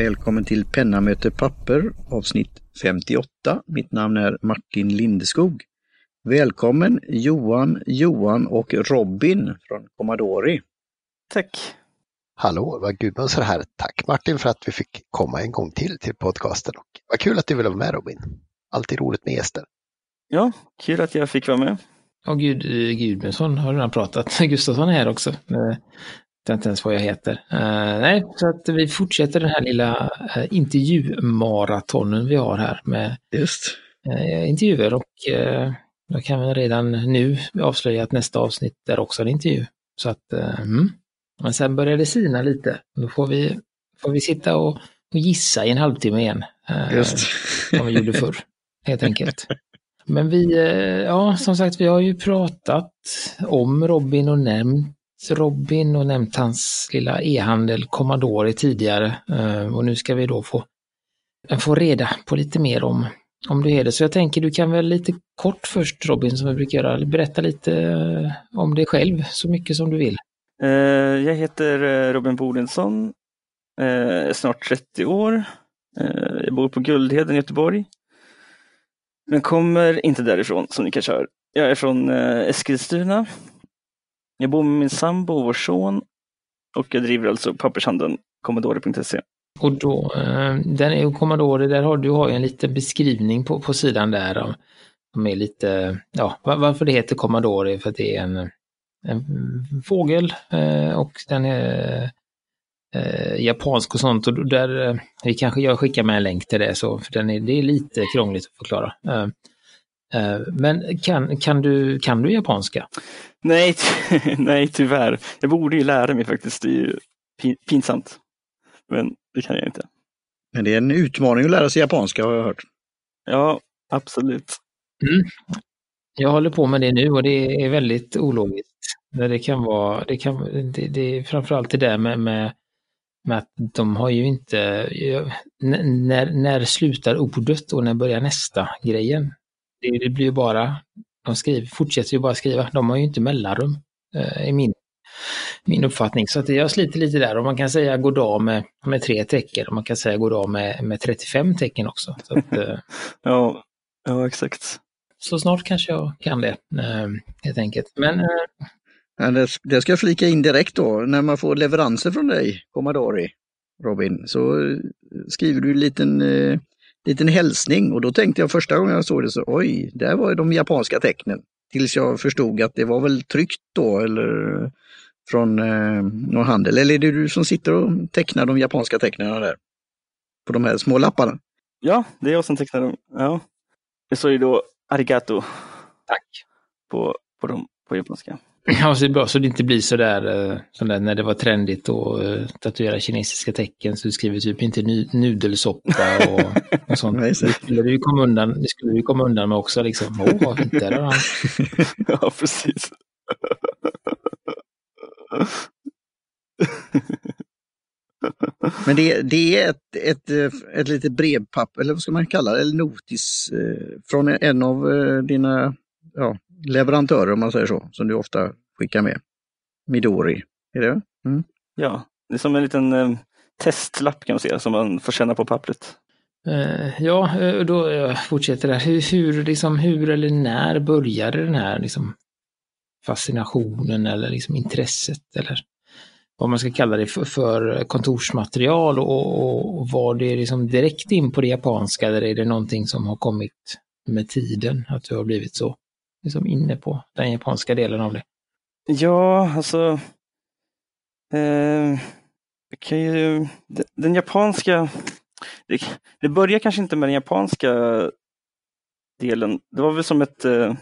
Välkommen till Penna möter papper avsnitt 58. Mitt namn är Martin Lindeskog. Välkommen Johan, Johan och Robin från Commodore. Tack. Hallå, vad Gudmundsson här. Tack Martin för att vi fick komma en gång till till podcasten. Och vad kul att du ville vara med Robin. Alltid roligt med gäster. Ja, kul att jag fick vara med. Ja, Gud, Gudmundsson har redan pratat. Gustafsson är här också. Vet inte ens vad jag heter. Uh, nej, så att vi fortsätter den här lilla uh, intervjumaratonen vi har här med Just. Uh, intervjuer och uh, jag kan väl redan nu avslöja att nästa avsnitt är också en intervju. Så att, mm. Men sen börjar det sina lite. Då får vi, får vi sitta och, och gissa i en halvtimme igen. Just. Som vi gjorde förr, helt enkelt. Men vi, ja som sagt, vi har ju pratat om Robin och nämnt Robin och nämnt hans lilla e-handel Commodore tidigare. Eh, och nu ska vi då få, eh, få reda på lite mer om, om det är det. Så jag tänker du kan väl lite kort först Robin, som vi brukar göra, berätta lite eh, om dig själv så mycket som du vill. Jag heter Robin Bodensson, är snart 30 år. Jag bor på Guldheden i Göteborg. Men kommer inte därifrån som ni kanske hör. Jag är från Eskilstuna. Jag bor med min sambo och vår son och jag driver alltså pappershandeln commodore.se. Och då, eh, den är Commodore, där har du har en liten beskrivning på, på sidan där. Som är lite, ja, varför det heter Commodore, för att det är en, en fågel eh, och den är eh, japansk och sånt. Och där, eh, vi kanske, jag skickar med en länk till det, så, för den är, det är lite krångligt att förklara. Eh, men kan, kan, du, kan du japanska? Nej, nej, tyvärr. Jag borde ju lära mig faktiskt. Det är ju pinsamt. Men det kan jag inte. Men det är en utmaning att lära sig japanska har jag hört. Ja, absolut. Mm. Jag håller på med det nu och det är väldigt ologiskt. Det kan vara, det kan, det, det är framförallt det där med, med, med att de har ju inte, när, när slutar ordet och när börjar nästa grejen? Det, det blir ju bara, de skriver, fortsätter ju bara skriva, de har ju inte mellanrum eh, i min, min uppfattning. Så att jag sliter lite där och man kan säga goddag med, med tre tecken och man kan säga goddag med, med 35 tecken också. Så att, eh, ja, ja, exakt. Så snart kanske jag kan det, eh, helt enkelt. Men Ja, det, det ska jag flika in direkt då, när man får leveranser från dig, Commodore, Robin, så skriver du en liten, eh, liten hälsning och då tänkte jag första gången jag såg det så oj, där var de japanska tecknen. Tills jag förstod att det var väl tryckt då eller från eh, någon handel. Eller är det du som sitter och tecknar de japanska tecknen där? På de här små lapparna? Ja, det är jag som tecknar dem. Ja. Det står ju då arigato. Tack. På, på, dem, på japanska. Ja, så det är bra så det inte blir sådär, sådär när det var trendigt att uh, tatuera kinesiska tecken så du skriver typ inte nudelsoppa och, och sånt. Nej, det skulle du komma undan, det skulle du komma undan med också liksom. Åh, vad fint där han. ja, precis. Men det, det är ett, ett, ett litet brevpapper, eller vad ska man kalla det, eller notis eh, från en av eh, dina ja, leverantörer om man säger så, som du ofta skickar med. Midori, är det? Mm. Ja, det är som en liten eh, testlapp kan man säga, som man får känna på pappret. Uh, ja, då jag fortsätter där. Hur, hur, liksom, hur eller när började den här liksom, fascinationen eller liksom, intresset eller vad man ska kalla det för, för kontorsmaterial och, och, och var det liksom direkt in på det japanska eller är det någonting som har kommit med tiden, att du har blivit så liksom inne på den japanska delen av det? Ja, alltså eh, kan ju, den, den japanska, det, det börjar kanske inte med den japanska delen. Det var väl som ett, eh,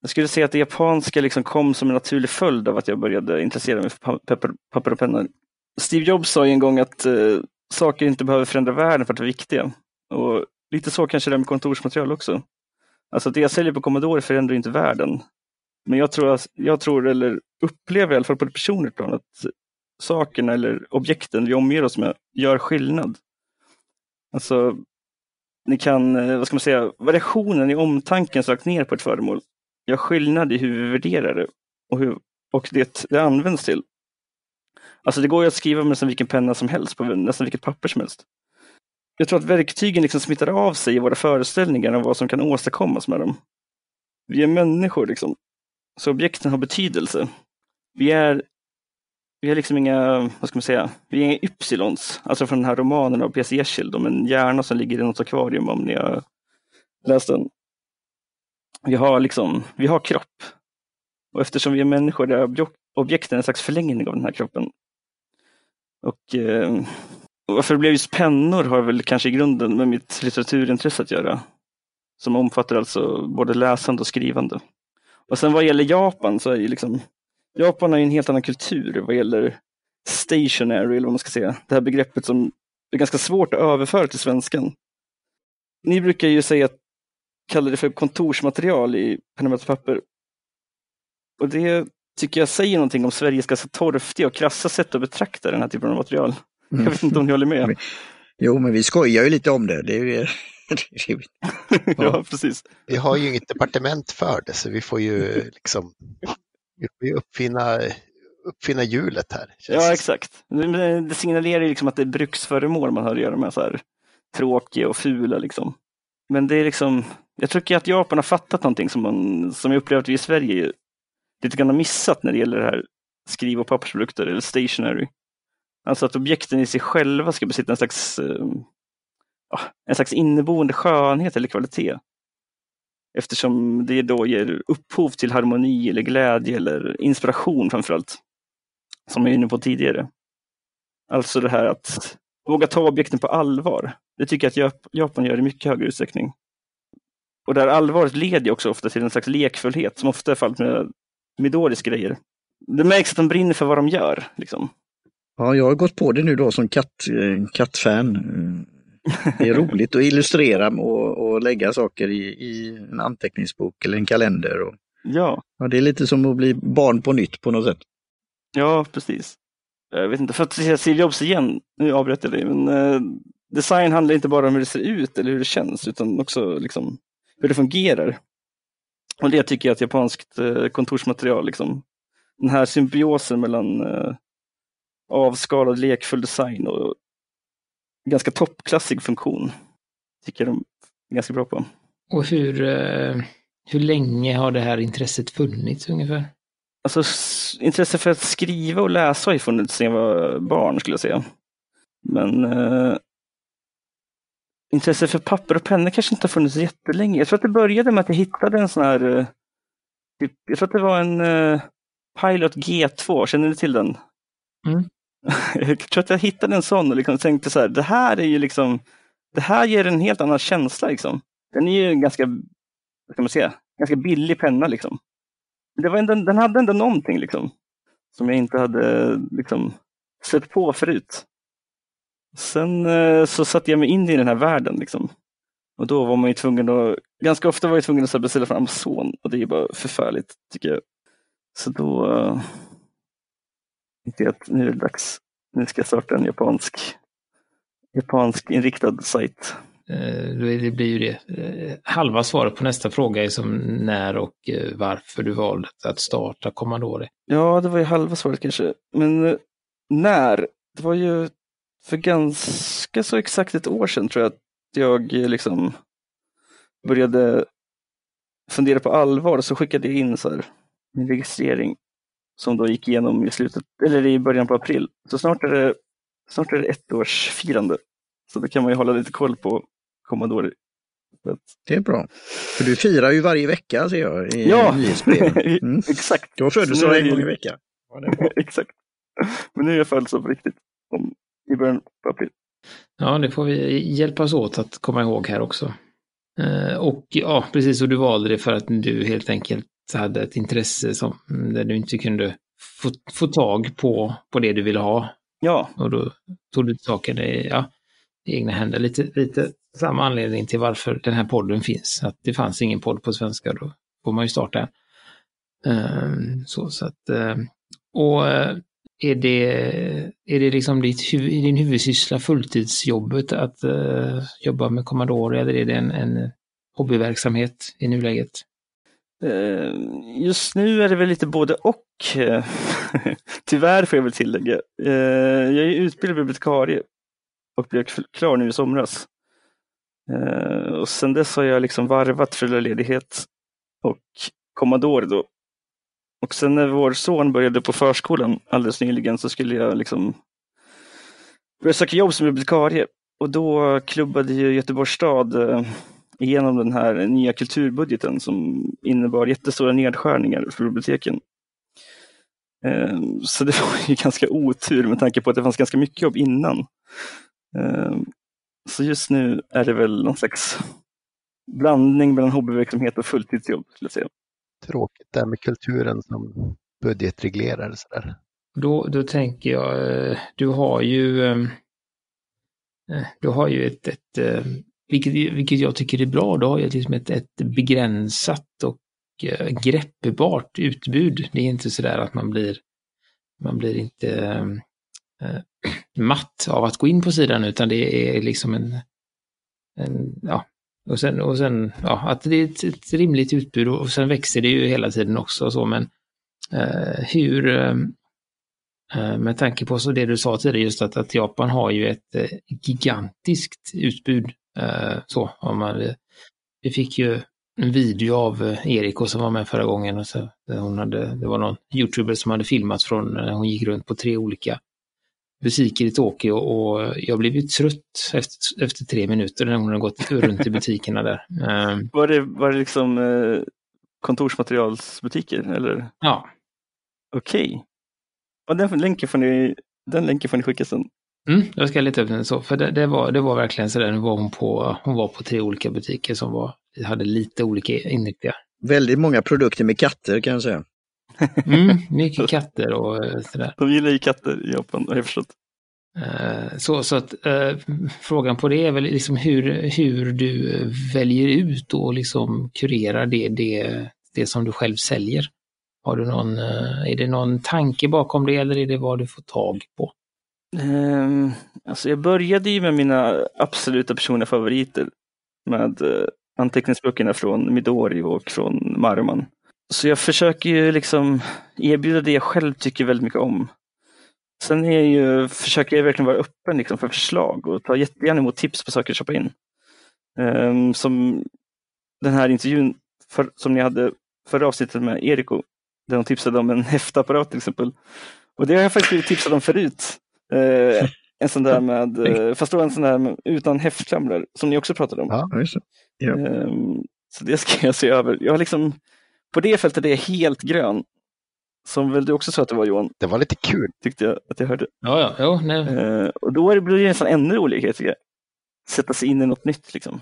jag skulle säga att det japanska liksom kom som en naturlig följd av att jag började intressera mig för papper, papper och penna. Steve Jobs sa en gång att eh, saker inte behöver förändra världen för att vara viktiga. Och lite så kanske det är med kontorsmaterial också. Alltså det jag säljer på Commodore förändrar inte världen. Men jag tror, jag tror, eller upplever i alla fall på ett personligt plan, att sakerna eller objekten vi omger oss med gör skillnad. Alltså, ni kan, eh, vad ska man säga, variationen i omtanken som lagt ner på ett föremål gör skillnad i hur vi värderar det och, hur, och det det används till. Alltså det går ju att skriva med nästan vilken penna som helst på nästan vilket papper som helst jag tror att verktygen liksom smittar av sig i våra föreställningar om vad som kan åstadkommas med dem. Vi är människor liksom, så objekten har betydelse. Vi är, vi är liksom inga, vad ska man säga, vi är inga ypsilons, alltså från den här romanen av P.C. Jersild om en hjärna som ligger i något akvarium om ni har läst den. Vi har liksom, vi har kropp. Och eftersom vi är människor är objekten en slags förlängning av den här kroppen. Och eh, varför det blev just pennor har väl kanske i grunden med mitt litteraturintresse att göra. Som omfattar alltså både läsande och skrivande. Och sen vad gäller Japan så är ju liksom Japan har en helt annan kultur vad gäller stationary, eller vad man ska säga. Det här begreppet som är ganska svårt att överföra till svenskan. Ni brukar ju säga att kalla det för kontorsmaterial i penna och papper. Och det tycker jag säger någonting om Sveriges ganska torftiga och krassa sätt att betrakta den här typen av material. Jag vet inte om ni håller med? Jo, men vi skojar ju lite om det. det, är, ja. ja, precis. Vi har ju inget departement för det, så vi får ju liksom vi får ju uppfinna, uppfinna hjulet här. Ja, exakt. Det signalerar ju liksom att det är bruksföremål man har att göra med, så här, tråkiga och fula. Liksom. Men det är liksom, jag tycker att Japan har fattat någonting som, man, som jag upplever att vi i Sverige lite grann har missat när det gäller det här skriv och pappersprodukter eller stationary. Alltså att objekten i sig själva ska besitta en slags, eh, ah, en slags inneboende skönhet eller kvalitet. Eftersom det då ger upphov till harmoni eller glädje eller inspiration framförallt. Som jag var inne på tidigare. Alltså det här att våga ta objekten på allvar. Det tycker jag att Japan gör i mycket högre utsträckning. Och där allvaret leder också ofta till en slags lekfullhet som ofta är fallet med Midoris grejer. Det märks att de brinner för vad de gör. Liksom. Ja, jag har gått på det nu då som katt, eh, kattfan. Det är roligt att illustrera och, och lägga saker i, i, en anteckningsbok eller en kalender. Och, ja. ja. Det är lite som att bli barn på nytt på något sätt. Ja, precis. Jag vet inte, för att säga Steve Jobs igen, nu avbröt jag dig, men eh, design handlar inte bara om hur det ser ut eller hur det känns, utan också liksom, hur det fungerar. Och det tycker jag att japanskt eh, kontorsmaterial, liksom, den här symbiosen mellan eh, avskalad lekfull design och ganska toppklassig funktion. Tycker jag de är ganska bra på. Och hur, eh, hur länge har det här intresset funnits ungefär? Alltså intresse för att skriva och läsa har ju funnits sedan jag var barn skulle jag säga. Men eh, intresse för papper och penna kanske inte har funnits jättelänge. Jag tror att det började med att jag hittade en sån här, eh, typ, jag tror att det var en eh, Pilot G2, känner ni till den? Mm. jag tror att jag hittade en sån och liksom tänkte så här, det här är ju liksom, det här ger en helt annan känsla liksom. Den är ju ganska, vad ska man säga, ganska billig penna liksom. Det var ändå, den hade ändå någonting liksom, som jag inte hade liksom, sett på förut. Sen eh, så satte jag mig in i den här världen liksom. Och då var man ju tvungen att, ganska ofta var jag tvungen att beställa från Amazon och det är bara förfärligt tycker jag. Så då eh, tänkte att nu är det dags. Nu ska jag starta en japansk, japansk inriktad sajt. Eh, det blir ju det. Eh, halva svaret på nästa fråga är som när och varför du valde att starta Commodore. Ja, det var ju halva svaret kanske. Men när? Det var ju för ganska så exakt ett år sedan tror jag att jag liksom började fundera på allvar så skickade jag in så här, min registrering som då gick igenom i slutet, eller i början på april. Så snart är det, snart är det ettårsfirande. Så då kan man ju hålla lite koll på Commodore. Det är bra. För du firar ju varje vecka ser jag i ja, mm. exakt. Du har födelsedag en gång i veckan. Ja, exakt. Men nu är jag födelsedag på riktigt. Om, I början på april. Ja, det får vi hjälpas åt att komma ihåg här också. Eh, och ja, precis, och du valde det för att du helt enkelt hade ett intresse som, där du inte kunde få, få tag på, på det du ville ha. Ja. Och då tog du saken i, ja, i egna händer. Lite, lite samma anledning till varför den här podden finns. Att det fanns ingen podd på svenska, då får man ju starta en. Um, så, så att, um, och är det, är det liksom ditt, din huvudsyssla, fulltidsjobbet, att uh, jobba med Commodore eller är det en, en hobbyverksamhet i nuläget? Eh, just nu är det väl lite både och. Tyvärr får jag väl tillägga. Eh, jag är utbildad bibliotekarie och blev klar nu i somras. Eh, och sen dess har jag liksom varvat föräldraledighet och Commodore då. Och sen när vår son började på förskolan alldeles nyligen så skulle jag liksom börja söka jobb som bibliotekarie. Och då klubbade ju Göteborgs stad eh, igenom den här nya kulturbudgeten som innebar jättestora nedskärningar för biblioteken. Eh, så det var ju ganska otur med tanke på att det fanns ganska mycket jobb innan. Eh, så just nu är det väl någon slags blandning mellan hobbyverksamhet och fulltidsjobb. Skulle jag säga. Tråkigt det här med kulturen som budgetreglerar. Sådär. Då, då tänker jag, du har ju du har ju ett, ett vilket, vilket jag tycker är bra, då har jag liksom ett, ett begränsat och eh, greppbart utbud. Det är inte sådär att man blir, man blir inte eh, matt av att gå in på sidan utan det är liksom en, en ja, och sen, och sen ja, att det är ett, ett, rimligt utbud och sen växer det ju hela tiden också och så men eh, hur, eh, eh, med tanke på så det du sa tidigare just att, att Japan har ju ett eh, gigantiskt utbud så, om man, vi fick ju en video av eh, Erik som var med förra gången. Och så, hon hade, det var någon youtuber som hade filmat från när hon gick runt på tre olika butiker i Tokyo och jag blev ju trött efter, efter tre minuter när hon hade gått runt i butikerna där. Ehm. Var det, var det liksom eh, kontorsmaterialsbutiker eller? Ja. Okej. Okay. den länken får ni, den länken får ni skicka sen. Mm, jag ska leta upp den så, för det, det, var, det var verkligen så där, nu var hon på, hon var på tre olika butiker som var, hade lite olika inriktningar. Väldigt många produkter med katter kan jag säga. Mm, mycket katter och eh, sådär. De gillar ju katter i Japan, har jag förstått. Uh, så, så att uh, frågan på det är väl liksom hur, hur du väljer ut och liksom kurerar det, det, det som du själv säljer. Har du någon, är det någon tanke bakom det eller är det vad du får tag på? Um, alltså jag började ju med mina absoluta personliga favoriter med uh, anteckningsböckerna från Midori och från Marman. Så jag försöker ju liksom erbjuda det jag själv tycker väldigt mycket om. Sen är jag ju, försöker jag verkligen vara öppen liksom för förslag och ta jättegärna emot tips på saker att köpa in. Um, som den här intervjun för, som ni hade förra avsnittet med Eriko, där hon tipsade om en häftapparat till exempel. Och det har jag faktiskt blivit tipsad om förut. Uh, en sån där med, uh, fast då en sån där med, utan häftklamrar som ni också pratade om. Ja, just det. Ja. Um, så det ska jag se över. Jag har liksom på det fältet är jag helt grön. Som väl du också sa att det var Johan? Det var lite kul. Tyckte jag att jag hörde. Ja, ja, jo, nej. Eh, och då är det, blir det nästan ännu roligare tycker jag. Sätta sig in i något nytt liksom.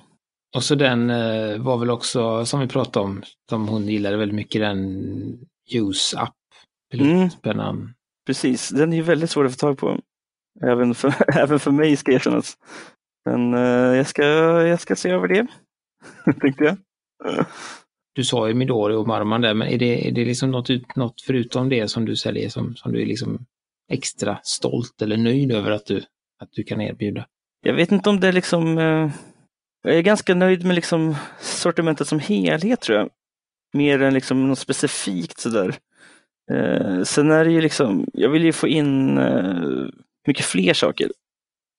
Och så den eh, var väl också, som vi pratade om, som hon gillade väldigt mycket, den Use-app. Pilotpennan. Mm. Precis, den är ju väldigt svår att få tag på. Även för, även för mig ska erkännas. Men eh, jag, ska, jag ska se över det, tänkte jag du sa ju Midori och Marman där, men är det, är det liksom något, något förutom det som du säljer som, som du är liksom extra stolt eller nöjd över att du, att du kan erbjuda? Jag vet inte om det är liksom, eh, jag är ganska nöjd med liksom sortimentet som helhet tror jag. Mer än liksom något specifikt sådär. Eh, sen är det ju liksom, jag vill ju få in eh, mycket fler saker.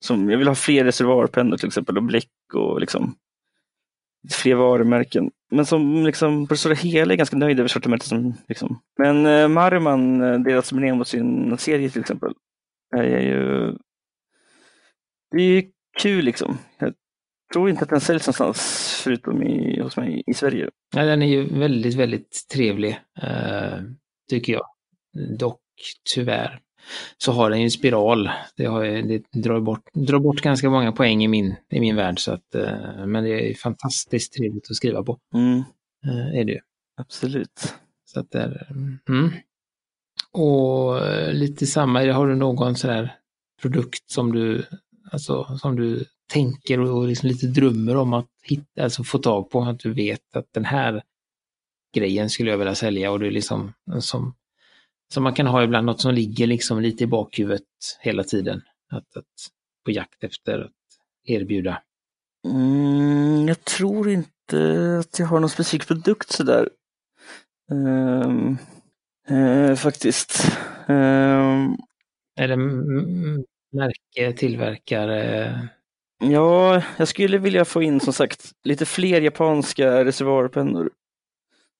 Som, jag vill ha fler reservoarpennor till exempel och bläck och liksom fler varumärken. Men som liksom på det stora hela är ganska nöjd över sortimentet. Som, liksom. Men eh, Marman, eh, deras ner mot sin serie till exempel, är ju... Det är ju kul liksom. Jag tror inte att den säljs någonstans förutom i, hos mig i Sverige. Ja, den är ju väldigt, väldigt trevlig, eh, tycker jag. Dock tyvärr så har den ju en spiral. Det, har, det drar, bort, drar bort ganska många poäng i min, i min värld. Så att, eh, men det är fantastiskt trevligt att skriva på. Mm. Eh, är det Absolut. Så att där, mm. Och eh, lite samma, har du någon sån där produkt som du, alltså, som du tänker och liksom lite drömmer om att hitta, alltså få tag på, att du vet att den här grejen skulle jag vilja sälja och du liksom som som man kan ha ibland, något som ligger liksom lite i bakhuvudet hela tiden. Att, att på jakt efter att erbjuda. Mm, jag tror inte att jag har någon specifik produkt sådär. Um, uh, faktiskt. Um, är det märke, tillverkare? Ja, jag skulle vilja få in som sagt lite fler japanska reservoarpennor.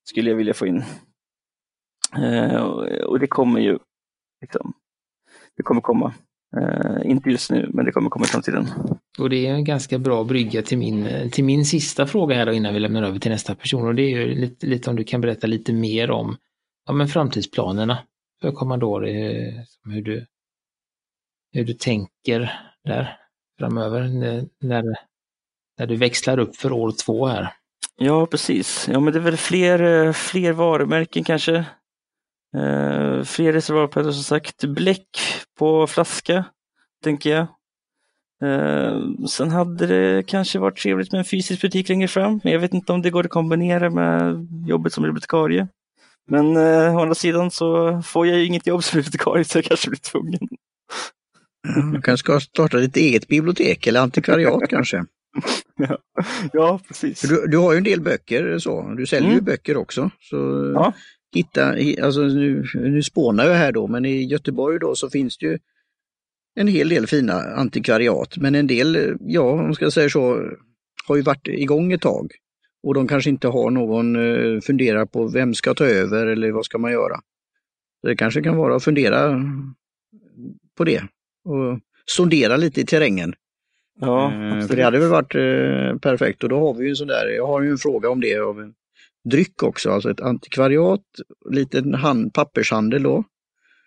Skulle jag vilja få in. Eh, och det kommer ju. Liksom, det kommer komma. Eh, inte just nu, men det kommer komma i framtiden. Och det är en ganska bra brygga till min, till min sista fråga här då innan vi lämnar över till nästa person. Och det är ju lite, lite om du kan berätta lite mer om ja, men framtidsplanerna för Commodore. Hur du, hur du tänker där framöver när, när du växlar upp för år två här. Ja, precis. Ja, men det är väl fler, fler varumärken kanske. Uh, fler reservoarpennor som sagt. Bläck på flaska, tänker jag. Uh, sen hade det kanske varit trevligt med en fysisk butik längre fram. Men jag vet inte om det går att kombinera med jobbet som bibliotekarie. Men uh, å andra sidan så får jag ju inget jobb som bibliotekarie så jag kanske blir tvungen. Du kanske ska starta ditt eget bibliotek eller antikvariat kanske? Ja, ja precis. Du, du, har ju en del böcker så, du säljer mm. ju böcker också. Så ja. Hitta, alltså nu, nu spånar jag här då, men i Göteborg då så finns det ju en hel del fina antikvariat, men en del, ja, om ska säga så, har ju varit igång ett tag. Och de kanske inte har någon uh, funderar på vem ska ta över eller vad ska man göra. Det kanske kan vara att fundera på det och sondera lite i terrängen. Ja, eh, för det hade väl varit eh, perfekt och då har vi ju en sån där, jag har ju en fråga om det av en dryck också, alltså ett antikvariat, liten hand, pappershandel då.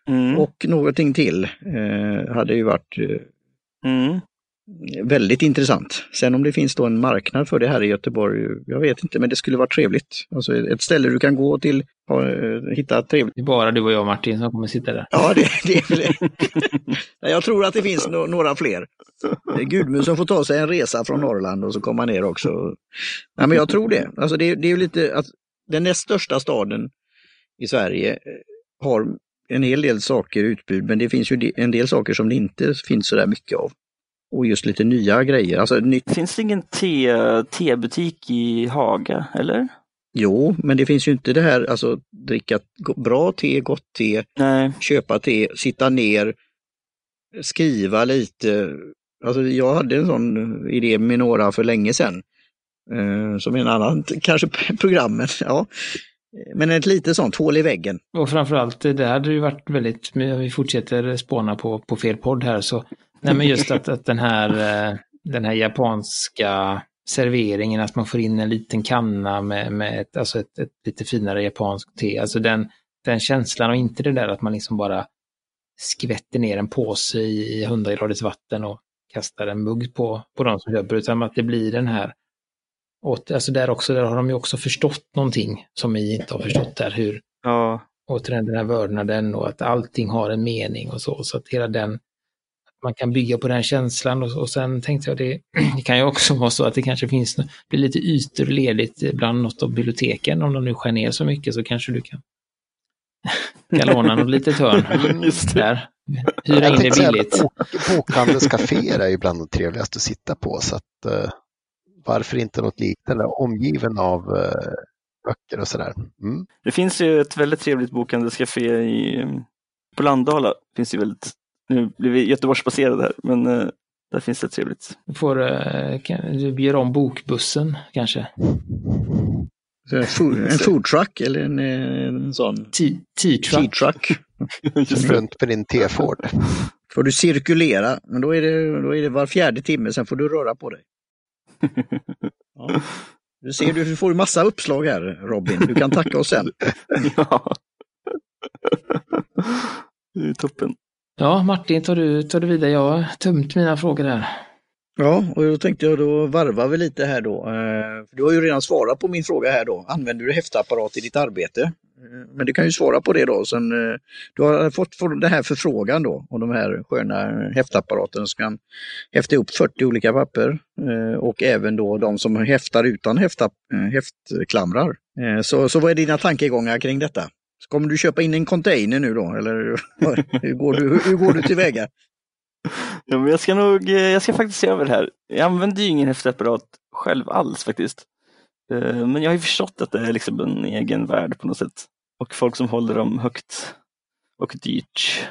Mm. Och någonting till eh, hade ju varit eh, mm. Väldigt intressant. Sen om det finns då en marknad för det här i Göteborg, jag vet inte, men det skulle vara trevligt. Alltså ett ställe du kan gå till, ha, eh, hitta trevligt. Det är bara du och jag Martin som kommer sitta där. Ja, det, det är det. jag tror att det finns no några fler. Gudmund som får ta sig en resa från Norrland och så komma ner också. Nej, men jag tror det. Alltså det, det är lite att den näst största staden i Sverige eh, har en hel del saker utbud, men det finns ju en del saker som det inte finns så där mycket av. Och just lite nya grejer. Alltså, nytt... Finns det ingen tebutik i Haga, eller? Jo, men det finns ju inte det här, alltså dricka bra te, gott te, Nej. köpa te, sitta ner, skriva lite. Alltså jag hade en sån idé med några för länge sedan. Eh, som en annan, kanske programmen, ja. Men ett litet sånt hål i väggen. Och framförallt, det hade ju varit väldigt, vi fortsätter spåna på, på fel podd här, så nej men just att, att den här, eh, den här japanska serveringen, att man får in en liten kanna med, med ett, alltså ett, ett lite finare japanskt te, alltså den, den känslan och inte det där att man liksom bara skvätter ner en påse i 100 graders vatten och kastar en mugg på, på de som köper, utan att det blir den här åt, alltså där också, där har de ju också förstått någonting som vi inte har förstått där, hur ja. återigen den här vördnaden och att allting har en mening och så, så att hela den, man kan bygga på den känslan och, och sen tänkte jag det, det kan ju också vara så att det kanske finns, blir lite ytor ledigt bland något av biblioteken, om de nu skär ner så mycket så kanske du kan kan låna något litet hörn Just det. där. Hyra in det billigt. Bok, bokhandelscaféer är ju bland det trevligaste att sitta på så att uh, varför inte något liknande omgiven av uh, böcker och sådär. Mm. Det finns ju ett väldigt trevligt bokhandelscafé i, på Landala. Finns ju väldigt, nu blir vi Göteborgsbaserade här, men uh, där finns det trevligt. Du får kan, du gör om bokbussen kanske. En food, en food truck eller en, en sån T-truck. T-truck. Runt med din T-Ford. Får du cirkulera, men då är, det, då är det var fjärde timme, sen får du röra på dig. Ja. Du ser, du får massa uppslag här Robin, du kan tacka oss sen. ja. Det är toppen. Ja, Martin, tar du, tar du vidare? Jag har tömt mina frågor där. Ja, och då tänkte jag då varvar vi lite här då. Eh, du har ju redan svarat på min fråga här då. Använder du häftapparat i ditt arbete? Eh, men du kan ju svara på det då. Sen, eh, du har fått den här förfrågan då om de här sköna häftapparaterna som kan häfta upp 40 olika papper och även då de som häftar utan häfta, häftklamrar. Så, så vad är dina tankegångar kring detta? Kommer du köpa in en container nu då eller hur går du, hur går du tillväga? Ja, men jag ska nog, jag ska faktiskt se över det här. Jag använder ju ingen häftapparat själv alls faktiskt. Men jag har ju förstått att det är liksom en egen värld på något sätt. Och folk som håller dem högt och dyrt.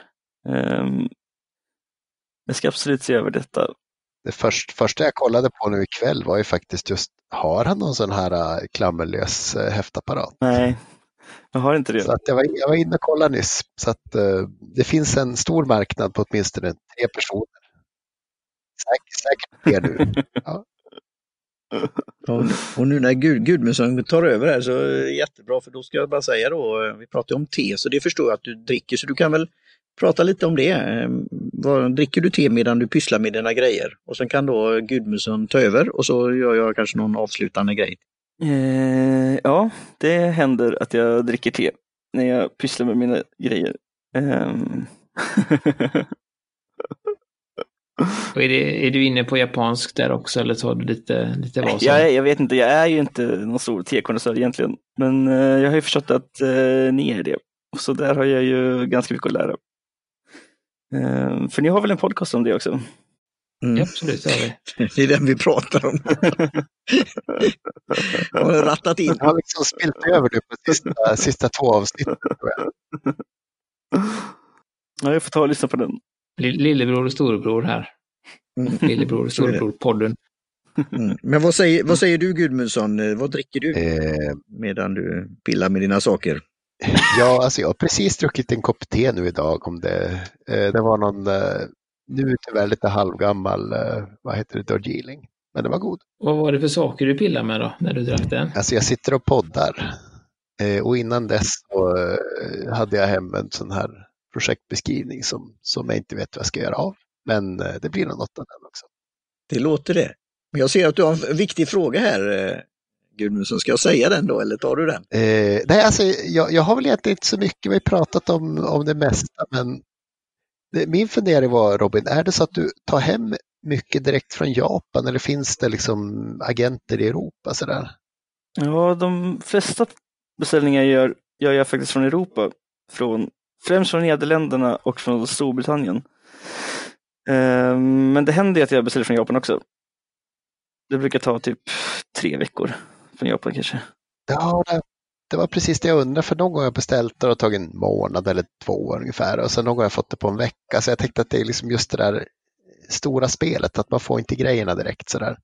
Jag ska absolut se över detta. Det först, första jag kollade på nu ikväll var ju faktiskt just, har han någon sån här uh, klammerlös häftapparat? Nej, jag har inte det. Så att jag, var, jag var inne och kollade nyss. Så att uh, det finns en stor marknad på åtminstone tre personer. Säkert, säkert fler nu. Ja. Och, och nu när Gud, Gudmundsson tar över här så är det jättebra för då ska jag bara säga då, vi pratar om te så det förstår jag att du dricker så du kan väl prata lite om det. Ehm, Vad, dricker du te medan du pysslar med dina grejer? Och sen kan då Gudmundsson ta över och så gör jag kanske någon avslutande grej. Eh, ja, det händer att jag dricker te när jag pysslar med mina grejer. Ehm. Och är, det, är du inne på japansk där också eller tar du lite, lite vad som? jag, jag vet inte, jag är ju inte någon stor tekonnässör egentligen. Men eh, jag har ju förstått att eh, ni är det. Så där har jag ju ganska mycket att lära. Ehm, för ni har väl en podcast om det också? Mm. Ja, absolut, det har vi. Det är den vi pratar om. Jag har rattat in. Jag har liksom spilt över nu på sista, sista två avsnitten. Ja, jag får ta och lyssna på den. Lill- Lillebror och storebror här. Mm. Lillebror och är storebror-podden. Mm. Men vad säger, vad säger du Gudmundsson? Vad dricker du Eh, medan du pillar med dina saker? ja, alltså jag har precis druckit en kopp te nu idag. Om det, eh, det var någon, eh, nu tyvärr lite halvgammal, eh, vad heter det, Darjeeling. Men det var god. Vad var det för saker du pillade med då, när du drack den? Alltså jag sitter och poddar. Eh, och innan dess så eh, hade jag hem en sån här projektbeskrivning som, som jag inte vet vad jag ska göra av. Men det blir nog något av den också. Det låter det. Men jag ser att du har en viktig fråga här Gudmundsson. Ska jag säga den då eller tar du den? Eh, nej, alltså, jag, jag har väl egentligen inte så mycket, vi har pratat om, om det mesta, men min fundering var Robin, är det så att du tar hem mycket direkt från Japan eller finns det liksom agenter i Europa sådär? Ja, de flesta beställningar gör, gör jag faktiskt från Europa. Från, främst från Nederländerna och från Storbritannien. Ehm, Men det händer att jag beställer från Japan också. Det brukar ta typ tre veckor från Japan kanske. Ja, det, var precis det jag undrade, för någon gång har jag beställt det och tagit en månad eller två ungefär och sen någon gång har jag fått det på en vecka. Så jag tänkte att det är liksom just det där stora spelet, att man får inte grejerna direkt sådär.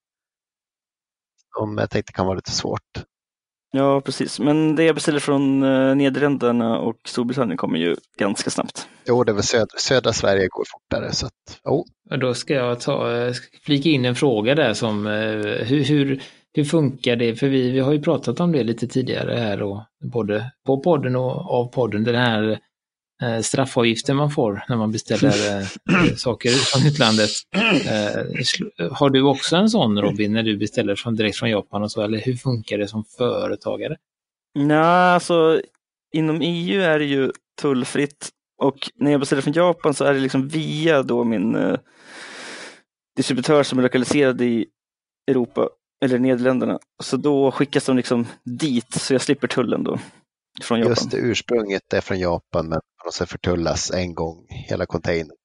Som jag tänkte kan vara lite svårt. Ja, precis. Men det jag beställer från eh, Nederländerna och Storbritannien kommer ju ganska snabbt. Jo, det är väl södra, södra Sverige går fortare. Så att, Och då ska jag ta, eh, flika in en fråga där som eh, hur, hur, hur funkar det? För vi, vi har ju pratat om det lite tidigare här och både på podden och av podden. Den här eh, straffavgiften man får när man beställer eh, saker från utlandet. Eh, har du också en sån Robin när du beställer från, direkt från Japan och så? Eller hur funkar det som företagare? Nej, alltså inom EU är det ju tullfritt och när jag beställer från Japan så är det liksom via då min distributör som är lokaliserad i Europa eller Nederländerna. Så då skickas de liksom dit så jag slipper tullen då från Japan. just det, ursprunget är från Japan men sätt förtullas en gång hela containern.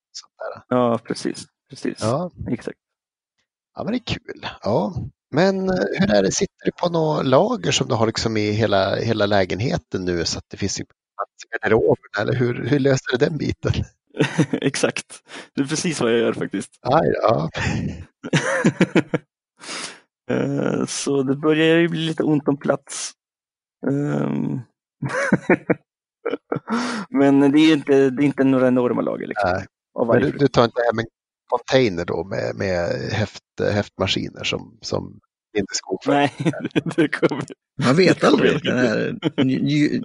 Ja, precis. precis. Ja, Exakt. ja, men det är kul. Ja. Men eh, hur är det, sitter du på något lager som du har liksom i hela, hela lägenheten nu så att det finns plats i garderoben? Eller hur, hur löser du den biten? Exakt. Det är precis vad jag gör faktiskt. Aj, ja. Eh, Så det börjar ju bli lite ont om plats. Ehm. Men det är inte, det är inte några enorma lager. Liksom, Nej. Men du, du tar inte hem en container då med, med häft, häftmaskiner som, som Linde Skog för? Nej, det kommer. Man vet aldrig. här,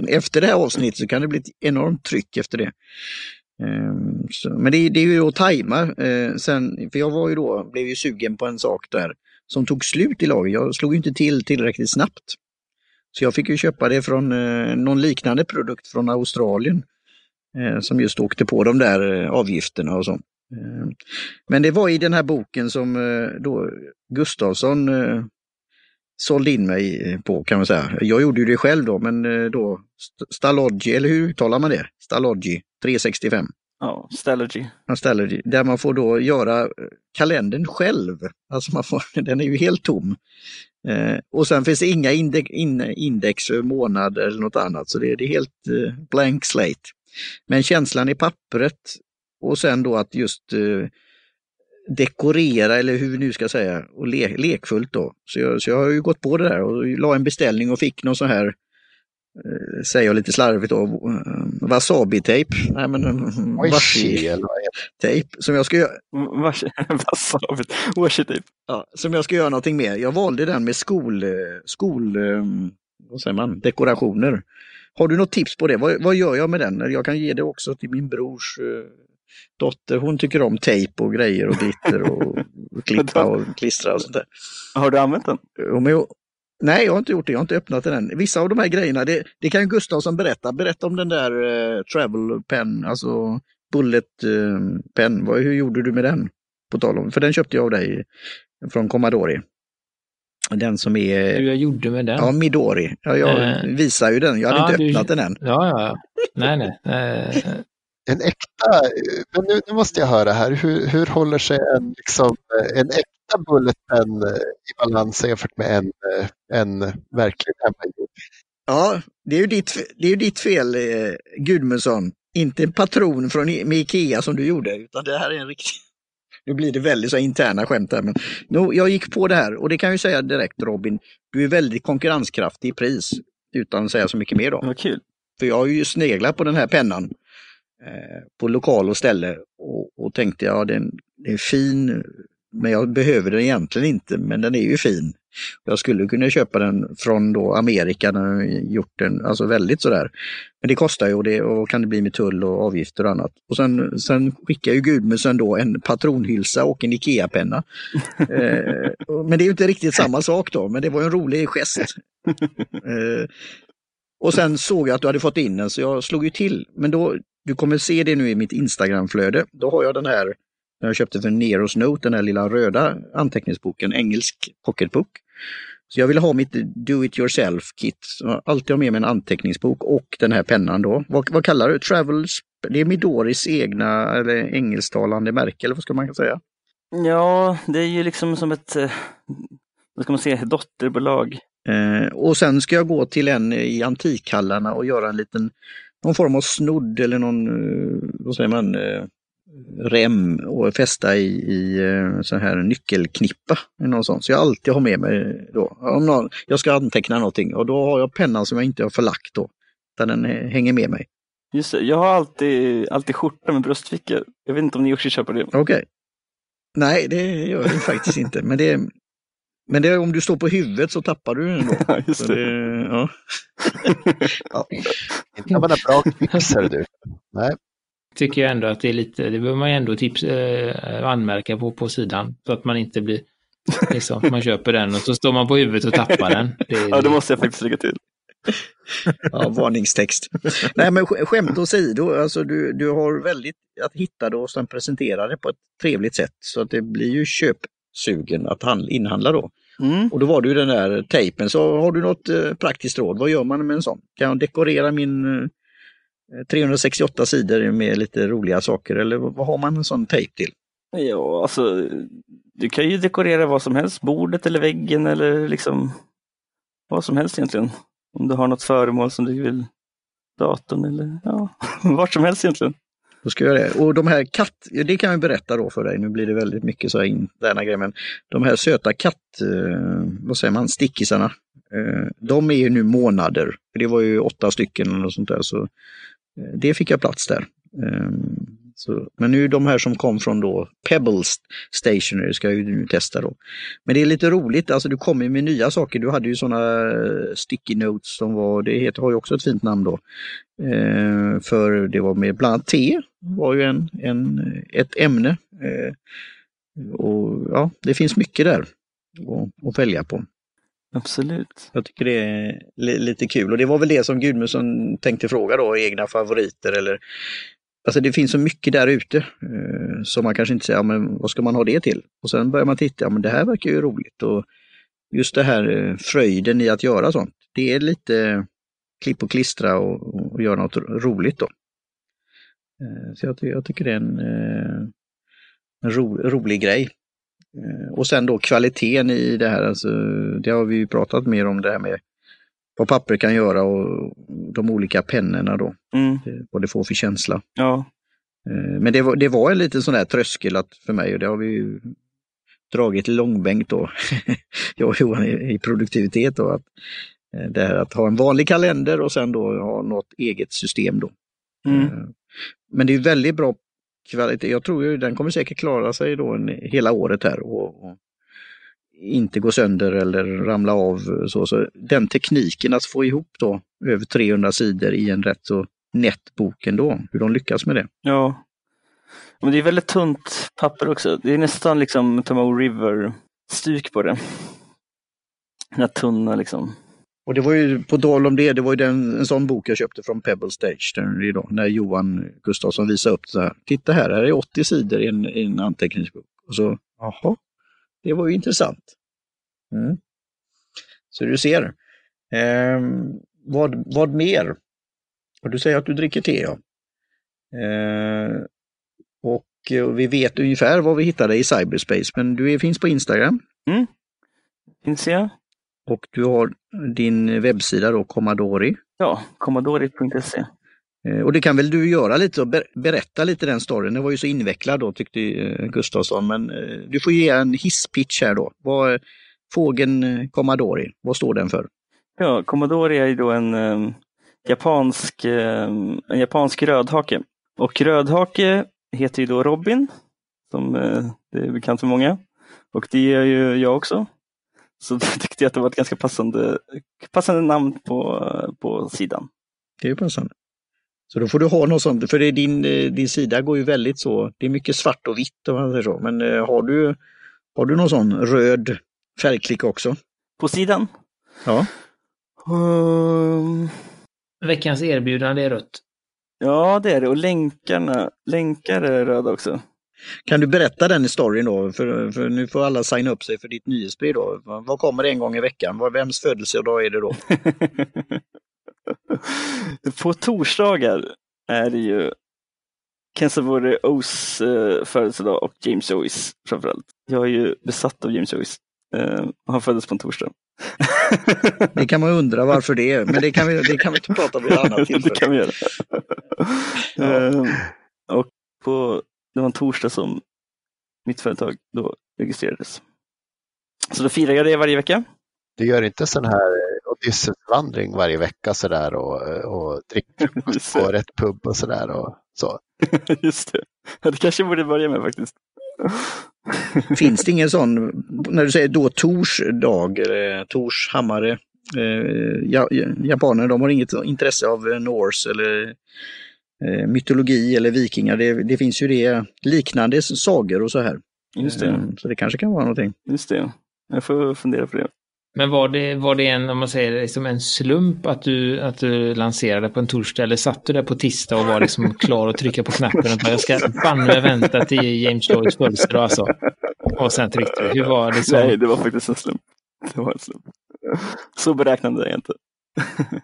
efter det här avsnittet så kan det bli ett enormt tryck efter det. Ehm, så, men det, är- det är ju att tajma. eh, sen, för jag var ju då, blev ju sugen på en sak där som tog slut i lager. Jag slog ju inte till tillräckligt snabbt. Så jag fick ju köpa det från eh, någon liknande produkt från Australien. Eh, som just åkte på de där eh, avgifterna och så. Eh, men det var i den här boken som eh, då Gustavsson eh, sålde in mig på kan man säga. Jag gjorde ju det själv då, men då St- eller hur uttalar man det? Stalogy 365. Ja, Stellergy. Ja, Stellergy. där man får då göra eh, kalendern själv. Alltså man får, den är ju helt tom. Eh, och sen finns det inga index, in, index eh, för månad eller något annat, så det, det är helt eh, blank slate. Men känslan i pappret och sen då att just eh, dekorera eller hur vi nu ska säga och le, lekfullt då. Så jag, så jag har ju gått på det där och la en beställning och fick någon sån här eh, säger jag lite slarvigt då, eh, wasabi-tejp. Nej men Washi eller vad heter tejp som jag ska göra. Wasabi. Washi-tejp. Ja, som jag ska göra någonting med. Jag valde den med skol, eh, skol eh, vad säger man, dekorationer. Har du något tips på det? Vad, vad gör jag med den? Jag kan ge det också till min brors eh, dotter. Hon tycker om tejp och grejer och glitter och, klippa och klistra och sånt där. Har du använt den? Och med, nej, jag har inte gjort det. Jag har inte öppnat den än. Vissa av de här grejerna, det, det kan ju Gustavsson berätta. Berätta om den där eh, travel pen, alltså bullet eh, pen. Vad, hur gjorde du med den? På tal om, för den köpte jag av dig från Commodore. Den som är Hur jag gjorde med den? Ja, Midori. Ja, jag Eh, visar ju den. Jag hade ja, inte du- öppnat den än. Ja, ja, ja. Nej, nej. Eh, En äkta, men nu, nu måste jag höra här, hur, hur håller sig en, liksom, en äkta bullet pen eh, i balans jämfört med en, eh, en verkligt hemmagjord? Ja, det är ju ditt, det är ju ditt fel, eh, Gudmundsson. Inte en patron från, I- med Ikea som du gjorde, utan det här är en riktig... Nu blir det väldigt så interna skämt här, men no, jag gick på det här och det kan jag ju säga direkt Robin, du är väldigt konkurrenskraftig i pris utan att säga så mycket mer då. Vad kul. För jag har ju sneglat på den här pennan eh, på lokal och ställe och, och tänkte ja den, den är fin men jag behöver den egentligen inte men den är ju fin. Jag skulle kunna köpa den från då Amerika, den har gjort den alltså väldigt sådär. Men det kostar ju och det och kan det bli med tull och avgifter och annat. Och sen, sen skickar ju Gudmundsen då en patronhylsa och en IKEA-penna. eh, men det är ju inte riktigt samma sak då, men det var en rolig gest. Eh, och sen såg jag att du hade fått in den så jag slog ju till. Men då, du kommer se det nu i mitt Instagramflöde. Då har jag den här, den jag köpte för Neros Note, den här lilla röda anteckningsboken, engelsk pocketbok. Så jag ville ha mitt do it yourself kit. Så jag alltid har med mig en anteckningsbok och den här pennan då. Vad, vad kallar du Travels? Det är Midoris egna eller engelsktalande märke eller vad ska man säga? Ja, det är ju liksom som ett, eh, vad ska man säga, dotterbolag. Eh, och sen ska jag gå till en i antikhallarna och göra en liten, någon form av snodd eller någon, eh, vad säger man, eh, rem och fästa i, i eh, så här nyckelknippa. Eller något sånt. Så jag alltid har med mig då. Om någon, jag ska anteckna någonting och då har jag pennan som jag inte har förlagt då. Utan den hänger med mig. Just det, jag har alltid, alltid skjorta med bröstfickor. Jag vet inte om ni också köper det. Okej. Nej, det gör jag faktiskt inte. Men det, men det, om du står på huvudet så tappar du den då. Ja, just det. det, ja. Inte om man har bra kvixer du. Nej. Tycker jag ändå att det är lite, det behöver man ju ändå tips, eh, anmärka på på sidan. Så att man inte blir, liksom, man köper den och så står man på huvudet och tappar den. Det, är- Ja, det måste jag faktiskt lägga till. Ja, varningstext. Nej men sk- skämt åsido, alltså du, du har väldigt att hitta det och sen presentera det på ett trevligt sätt så att det blir ju köpsugen att handla, inhandla då. Mm. Och då var det ju den där tejpen, så har du något eh, praktiskt råd? Vad gör man med en sån? Kan jag dekorera min eh, 368 sidor med lite roliga saker eller vad har man en sån tejp till? Ja, alltså du kan ju dekorera vad som helst, bordet eller väggen eller liksom vad som helst egentligen. Om du har något föremål som du vill, datorn eller ja, vart som helst egentligen. Då ska jag göra det. Och de här katt, det kan jag berätta då för dig, nu blir det väldigt mycket så här interna grejer, men de här söta katt, eh, vad säger man, stickisarna, eh, de är ju nu månader. Det var ju åtta stycken eller något sånt där, så eh, Eh, det fick jag plats där. Ehm, så, men nu de här som kom från då Pebbles Stationery ska jag ju nu testa då. Men det är lite roligt, alltså du kommer med nya saker. Du hade ju sådana eh, sticky notes som var, det heter, har ju också ett fint namn då. Eh, för det var med bland annat te var ju en, en, ett ämne. Eh, och ja, det finns mycket där att, att välja på. Absolut. Jag tycker det är li, lite kul och det var väl det som Gudmundsson tänkte fråga då, egna favoriter eller Alltså det finns så mycket där ute eh, som man kanske inte säger, ja, men vad ska man ha det till? Och sen börjar man titta, ja men det här verkar ju roligt och just det här eh, fröjden i att göra sånt. Det är lite klipp och klistra och, och göra något roligt då. Eh, så jag, jag tycker det är en, eh, en ro, rolig grej. Eh, och sen då kvaliteten i det här, alltså, det har vi ju pratat mer om det här med vad papper kan göra och de olika pennorna då, Mm. eh, vad det får för känsla. Ja, Eh, Men det var, det var en liten sån där tröskel att för mig och det har vi ju dragit i långbänk då, jag och Johan i, produktivitet då. Att, det här att ha en vanlig kalender och sen då ha något eget system då. Mm. Men det är väldigt bra kvalitet. Jag tror ju den kommer säkert klara sig då en, hela året här och, och inte gå sönder eller ramla av. Så, så den tekniken att få ihop då över 300 sidor i en rätt så nätt bok ändå, hur de lyckas med det. Ja. Men det är väldigt tunt papper också. Det är nästan liksom Tomo River-stuk på det. Den här tunna liksom. Och det var ju, på tal om det, det var ju den, en sån bok jag köpte från Pebble Stage där idag, när Johan Gustafsson visade upp så här. Titta här, här är 80 sidor i en, i en anteckningsbok. Och så, jaha, det var ju intressant. Mm. Så du ser. Eh, vad, vad mer? Och du säger att du dricker te, ja. Ehm, eh, och och, vi vet ungefär vad vi hittade i cyberspace, men du är, finns på Instagram Mm, Finns jag? Och du har din webbsida då, Commodori. Ja, commodore.se. Eh, Och det kan väl du göra lite och ber- berätta lite den storyn. Den var ju så invecklad då tyckte eh, Gustafsson, men eh, du får ge en hisspitch här då. Vad, fågeln Commodori, vad står den för? Ja, Commodore är ju då en em, japansk, en japansk rödhake. Och rödhake heter ju då Robin, som eh, det är bekant för många. Och det är ju jag också. Så då tyckte jag att det var ett ganska passande, passande namn på, på sidan. Det är ju passande. Så då får du ha något sånt, för det är din, eh, din sida går ju väldigt så, det är mycket svart och vitt om man säger så. Men eh, har du, har du någon sån röd färgklick också? På sidan? Ja. Ehm, Veckans erbjudande är rött. ja, det är det. Och länkarna, länkar är röda också. Kan du berätta den storyn då? För, för nu får alla signa upp sig för ditt nyhetsbrev då. Vad kommer en gång i veckan? Vems födelsedag är det då? på torsdagar är det ju Kensabore O's eh, födelsedag och James Joyce framförallt. Jag är ju besatt av James Joyce. Eh, han föddes på en torsdag. Det kan man undra varför det är, men det kan vi, det kan vi inte prata om vid ett annat det tillfälle. kan vi göra. Ja. Eh, och på, det var en torsdag som mitt företag då registrerades. Så då firar jag det varje vecka. Du gör inte sån här Odysseus-vandring varje vecka sådär och, och dricker på rätt pub och sådär. Och så. Just det. Ja, det kanske borde börja med faktiskt. Finns det ingen sån, när du säger då Tors dag, eller Tors hammare, eh, ja, japaner de har inget intresse av eh, Norse eller eh, mytologi eller vikingar. Det, det finns ju det liknande sagor och så här. Just det. Eh, Så det kanske kan vara någonting. Just det. Jag får fundera på det. Men var det, var det en, om man säger liksom en slump att du, att du lanserade på en torsdag eller satt du där på tisdag och var liksom klar att trycka på knappen och bara, jag ska banne vänta till James Joyce födelsedag alltså. Och sen tryckte du. Hur var det liksom? Nej, det var faktiskt en slump. Det var en slump. Så beräknande är jag inte.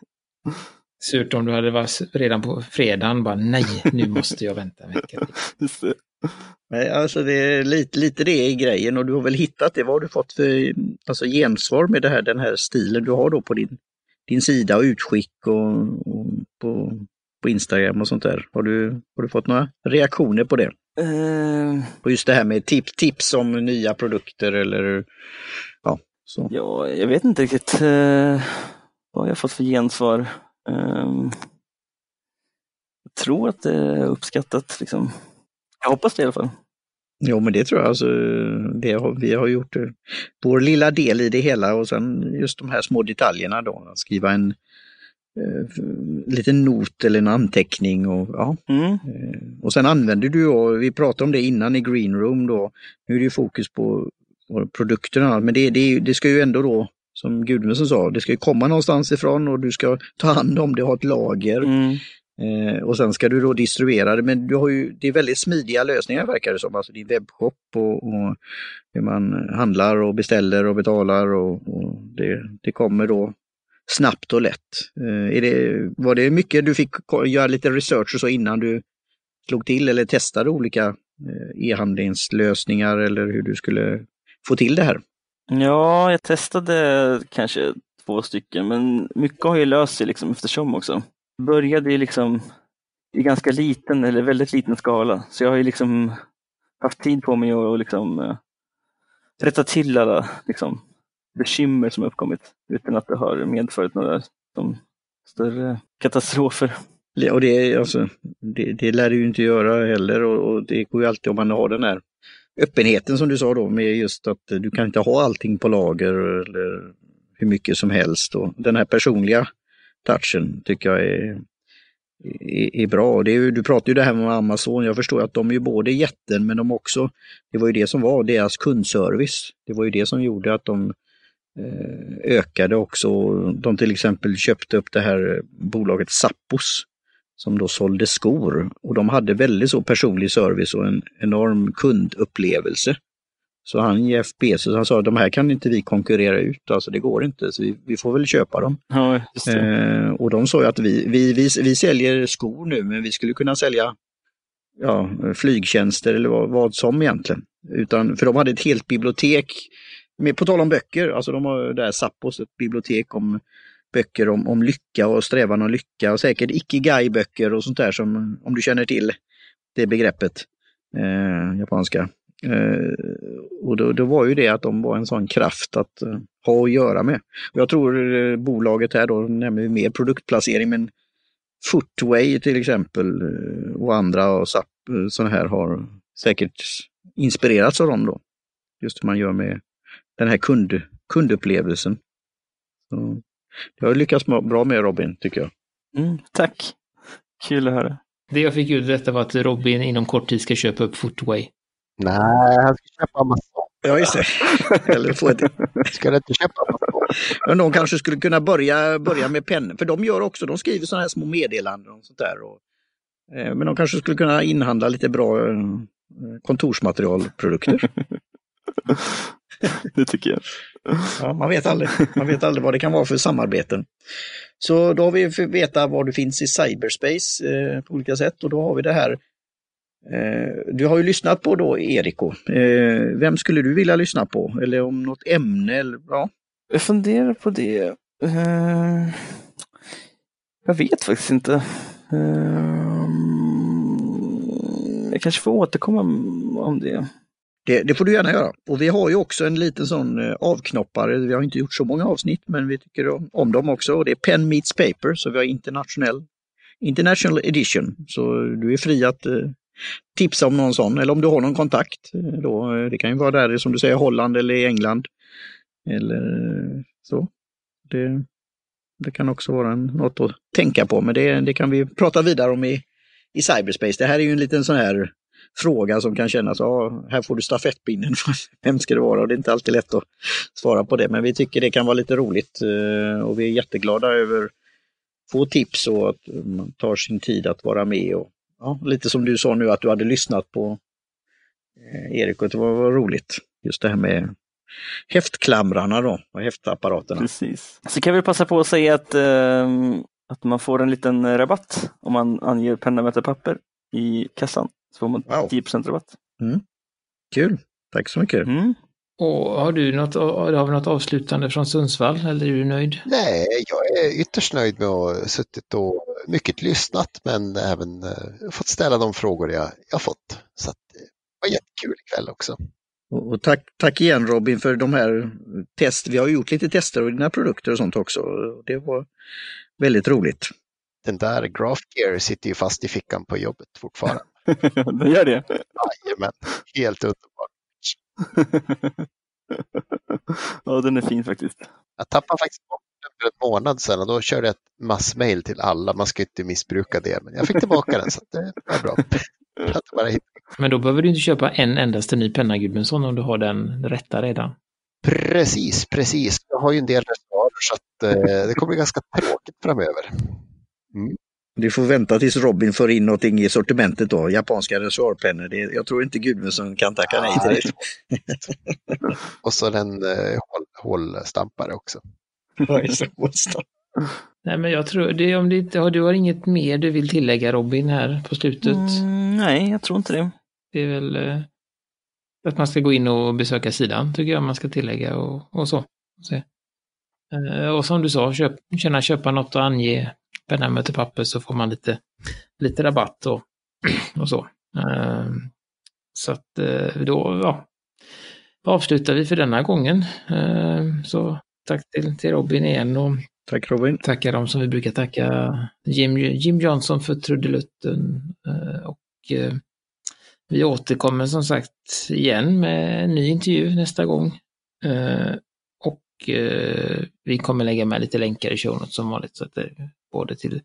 Surt om du hade varit redan på fredagen bara nej, nu måste jag vänta en vecka till. Nej, alltså det är lite, lite det i grejen och du har väl hittat det. Vad har du fått för alltså, gensvar med det här, den här stilen du har då på din, din sida och utskick och, och på, på Instagram och sånt där? Har du, har du fått några reaktioner på det? Eh, Och just det här med tip, tips om nya produkter eller ja, så. ja, jag vet inte riktigt eh, vad jag har fått för gensvar. Eh, jag tror att det är uppskattat. Liksom. Jag hoppas det i alla fall. Jo, men det tror jag. Alltså, det har, vi har gjort eh, vår lilla del i det hela och sen just de här små detaljerna då. Att skriva en eh, liten not eller en anteckning och ja. Mm. Eh, Och sen använder du, och vi pratade om det innan i Green Room då, nu är det fokus på, på produkterna, men det, det, det ska ju ändå då, som Gudmundsson sa, det ska ju komma någonstans ifrån och du ska ta hand om det, ha ett lager Mm. eh, och sen ska du då distribuera det. Men du har ju, det är väldigt smidiga lösningar verkar det som, alltså din webbshop och, och hur man handlar och beställer och betalar och, och det, det kommer då snabbt och lätt. Eh, det, var det mycket du fick göra lite research och så innan du slog till eller testade olika eh, e-handlingslösningar eller hur du skulle få till det här? Ja, jag testade kanske två stycken, men mycket har ju löst sig liksom eftersom också. Började ju liksom i ganska liten eller väldigt liten skala. Så jag har ju liksom haft tid på mig att liksom, eh, rätta till alla liksom, bekymmer som uppkommit utan att det har medfört några de, större katastrofer. Och det, alltså, det, det lär det ju inte göra heller och, och, det går ju alltid om man har den här öppenheten som du sa då med just att du kan inte ha allting på lager eller hur mycket som helst. Och den här personliga touchen tycker jag är, är, är bra. Det är, du pratar ju det här med Amazon, jag förstår att de är ju både jätten men de också, det var ju det som var deras kundservice. Det var ju det som gjorde att de eh, ökade också. De till exempel köpte upp det här bolaget Sappos som då sålde skor och de hade väldigt så personlig service och en enorm kundupplevelse. Så han Jeff Bezos han sa att de här kan inte vi konkurrera ut, alltså det går inte, så vi, vi får väl köpa dem. Ja, eh, och de sa att vi, vi, vi, vi säljer skor nu men vi skulle kunna sälja ja, flygtjänster eller vad, vad som egentligen. Utan, för de hade ett helt bibliotek, med, på tal om böcker, alltså de har där Sappos, ett bibliotek om böcker om, om lycka och strävan och lycka och säkert ikigai-böcker och sånt där som, om du känner till det begreppet, eh, japanska. Eh, och då, då, var ju det att de var en sån kraft att eh, ha att göra med. Och jag tror eh, bolaget här då nämner mer produktplacering men Footway till exempel eh, och andra och SAP eh, sådana här har säkert inspirerats av dem då. Just hur man gör med den här kund, kundupplevelsen. Så, det har lyckats bra med Robin tycker jag. Mm, tack! Kul att höra. Det jag fick ut detta var att Robin inom kort tid ska köpa upp Footway. Nej, han ska köpa Amazon. Ja, just det. Eller få ett... Ska du inte köpa Amazon? Men de kanske skulle kunna börja, börja med pennor, för de gör också, de skriver sådana här små meddelanden och sånt där. Och, eh, men de kanske skulle kunna inhandla lite bra eh, kontorsmaterialprodukter. det tycker jag. Ja, man vet aldrig. Man vet aldrig vad det kan vara för samarbeten. Så då har vi fått veta var du finns i cyberspace eh, på olika sätt och då har vi det här Eh, du har ju lyssnat på då Eriko. Eh, vem skulle du vilja lyssna på? Eller om något ämne? Eller, ja. Jag funderar på det. Eh, jag vet faktiskt inte. Jag kanske får återkomma om det det. Det får du gärna göra. Och vi har ju också en liten sån eh, avknoppare. Vi har inte gjort så många avsnitt men vi tycker om, om dem också. Och det är Pen Meets Paper, så vi har internationell International Edition. Så du är fri att eh, tipsa om någon sån eller om du har någon kontakt. Eh, då, det kan ju vara där som du säger Holland eller i England. Eller så. Det, det kan också vara en, något att tänka på men det, det kan vi prata vidare om i, i cyberspace. Det här är ju en liten sån här fråga som kan kännas, ja, här får du stafettpinnen. Vem ska det vara? Och det är inte alltid lätt att svara på det, men vi tycker det kan vara lite roligt eh, och vi är jätteglada över få tips och att man tar sin tid att vara med och ja, lite som du sa nu att du hade lyssnat på eh, Erik och det var, var roligt. Just det här med häftklamrarna då, och häftapparaterna. Precis. Så kan vi passa på att säga att, eh, att man får en liten rabatt om man anger penna, papper i kassan. Så får man wow. 10 rabatt. Mm. Kul, tack så mycket. Mm. Och har du något, har vi något avslutande från Sundsvall eller är du nöjd? Nej, jag är ytterst nöjd med att ha suttit och mycket lyssnat men även uh, fått ställa de frågor jag, jag fått. Så att, det var jättekul ikväll också. Och, och tack, tack igen Robin för de här test. Vi har gjort lite tester av dina produkter och sånt också. Det var väldigt roligt. Den där Graph Gear sitter ju fast i fickan på jobbet fortfarande. Den gör det? Jajamän, helt underbart. ja, den är fin faktiskt. Jag tappade faktiskt bort den för en månad sedan och då körde jag ett massmail till alla. Man ska inte missbruka det, men jag fick tillbaka den så det var bra. bara Men då behöver du inte köpa en endaste ny penna Gudmundsson om du har den rätta redan. Precis, precis. Jag har ju en del reservarer så att, eh, det kommer bli ganska tråkigt framöver. Mm. Du får vänta tills Robin får in någonting i sortimentet då, japanska reservoarpennor. Jag tror inte Gudmundsson kan tacka nej till det. och så en eh, hålstampare också. nej men jag tror, det, om det inte, du har inget mer du vill tillägga Robin här på slutet? Mm, nej, jag tror inte det. Det är väl eh, att man ska gå in och besöka sidan tycker jag man ska tillägga och, och så. Och, se. Eh, och som du sa, köp, känna köpa något och ange penna möter papper så får man lite, lite rabatt och, och så. Eh, så att eh, då, ja, avslutar vi för denna gången. Eh, så tack till, till Robin igen och Tack Robin. tacka dem som vi brukar tacka. Jim, Jim Johnson för trudelutten eh, och eh, vi återkommer som sagt igen med en ny intervju nästa gång. Och vi kommer lägga med lite länkar i show som vanligt. Så att det, både till,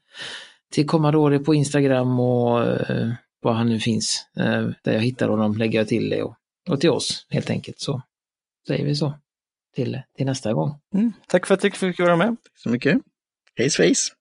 till Commodore på Instagram och eh, var han nu finns. Eh, där jag hittar honom lägger jag till det och, och till oss helt enkelt. Så säger vi så. Till, till nästa gång. Mm. Tack för att du fick vara med. Tack Så mycket. Hej svejs!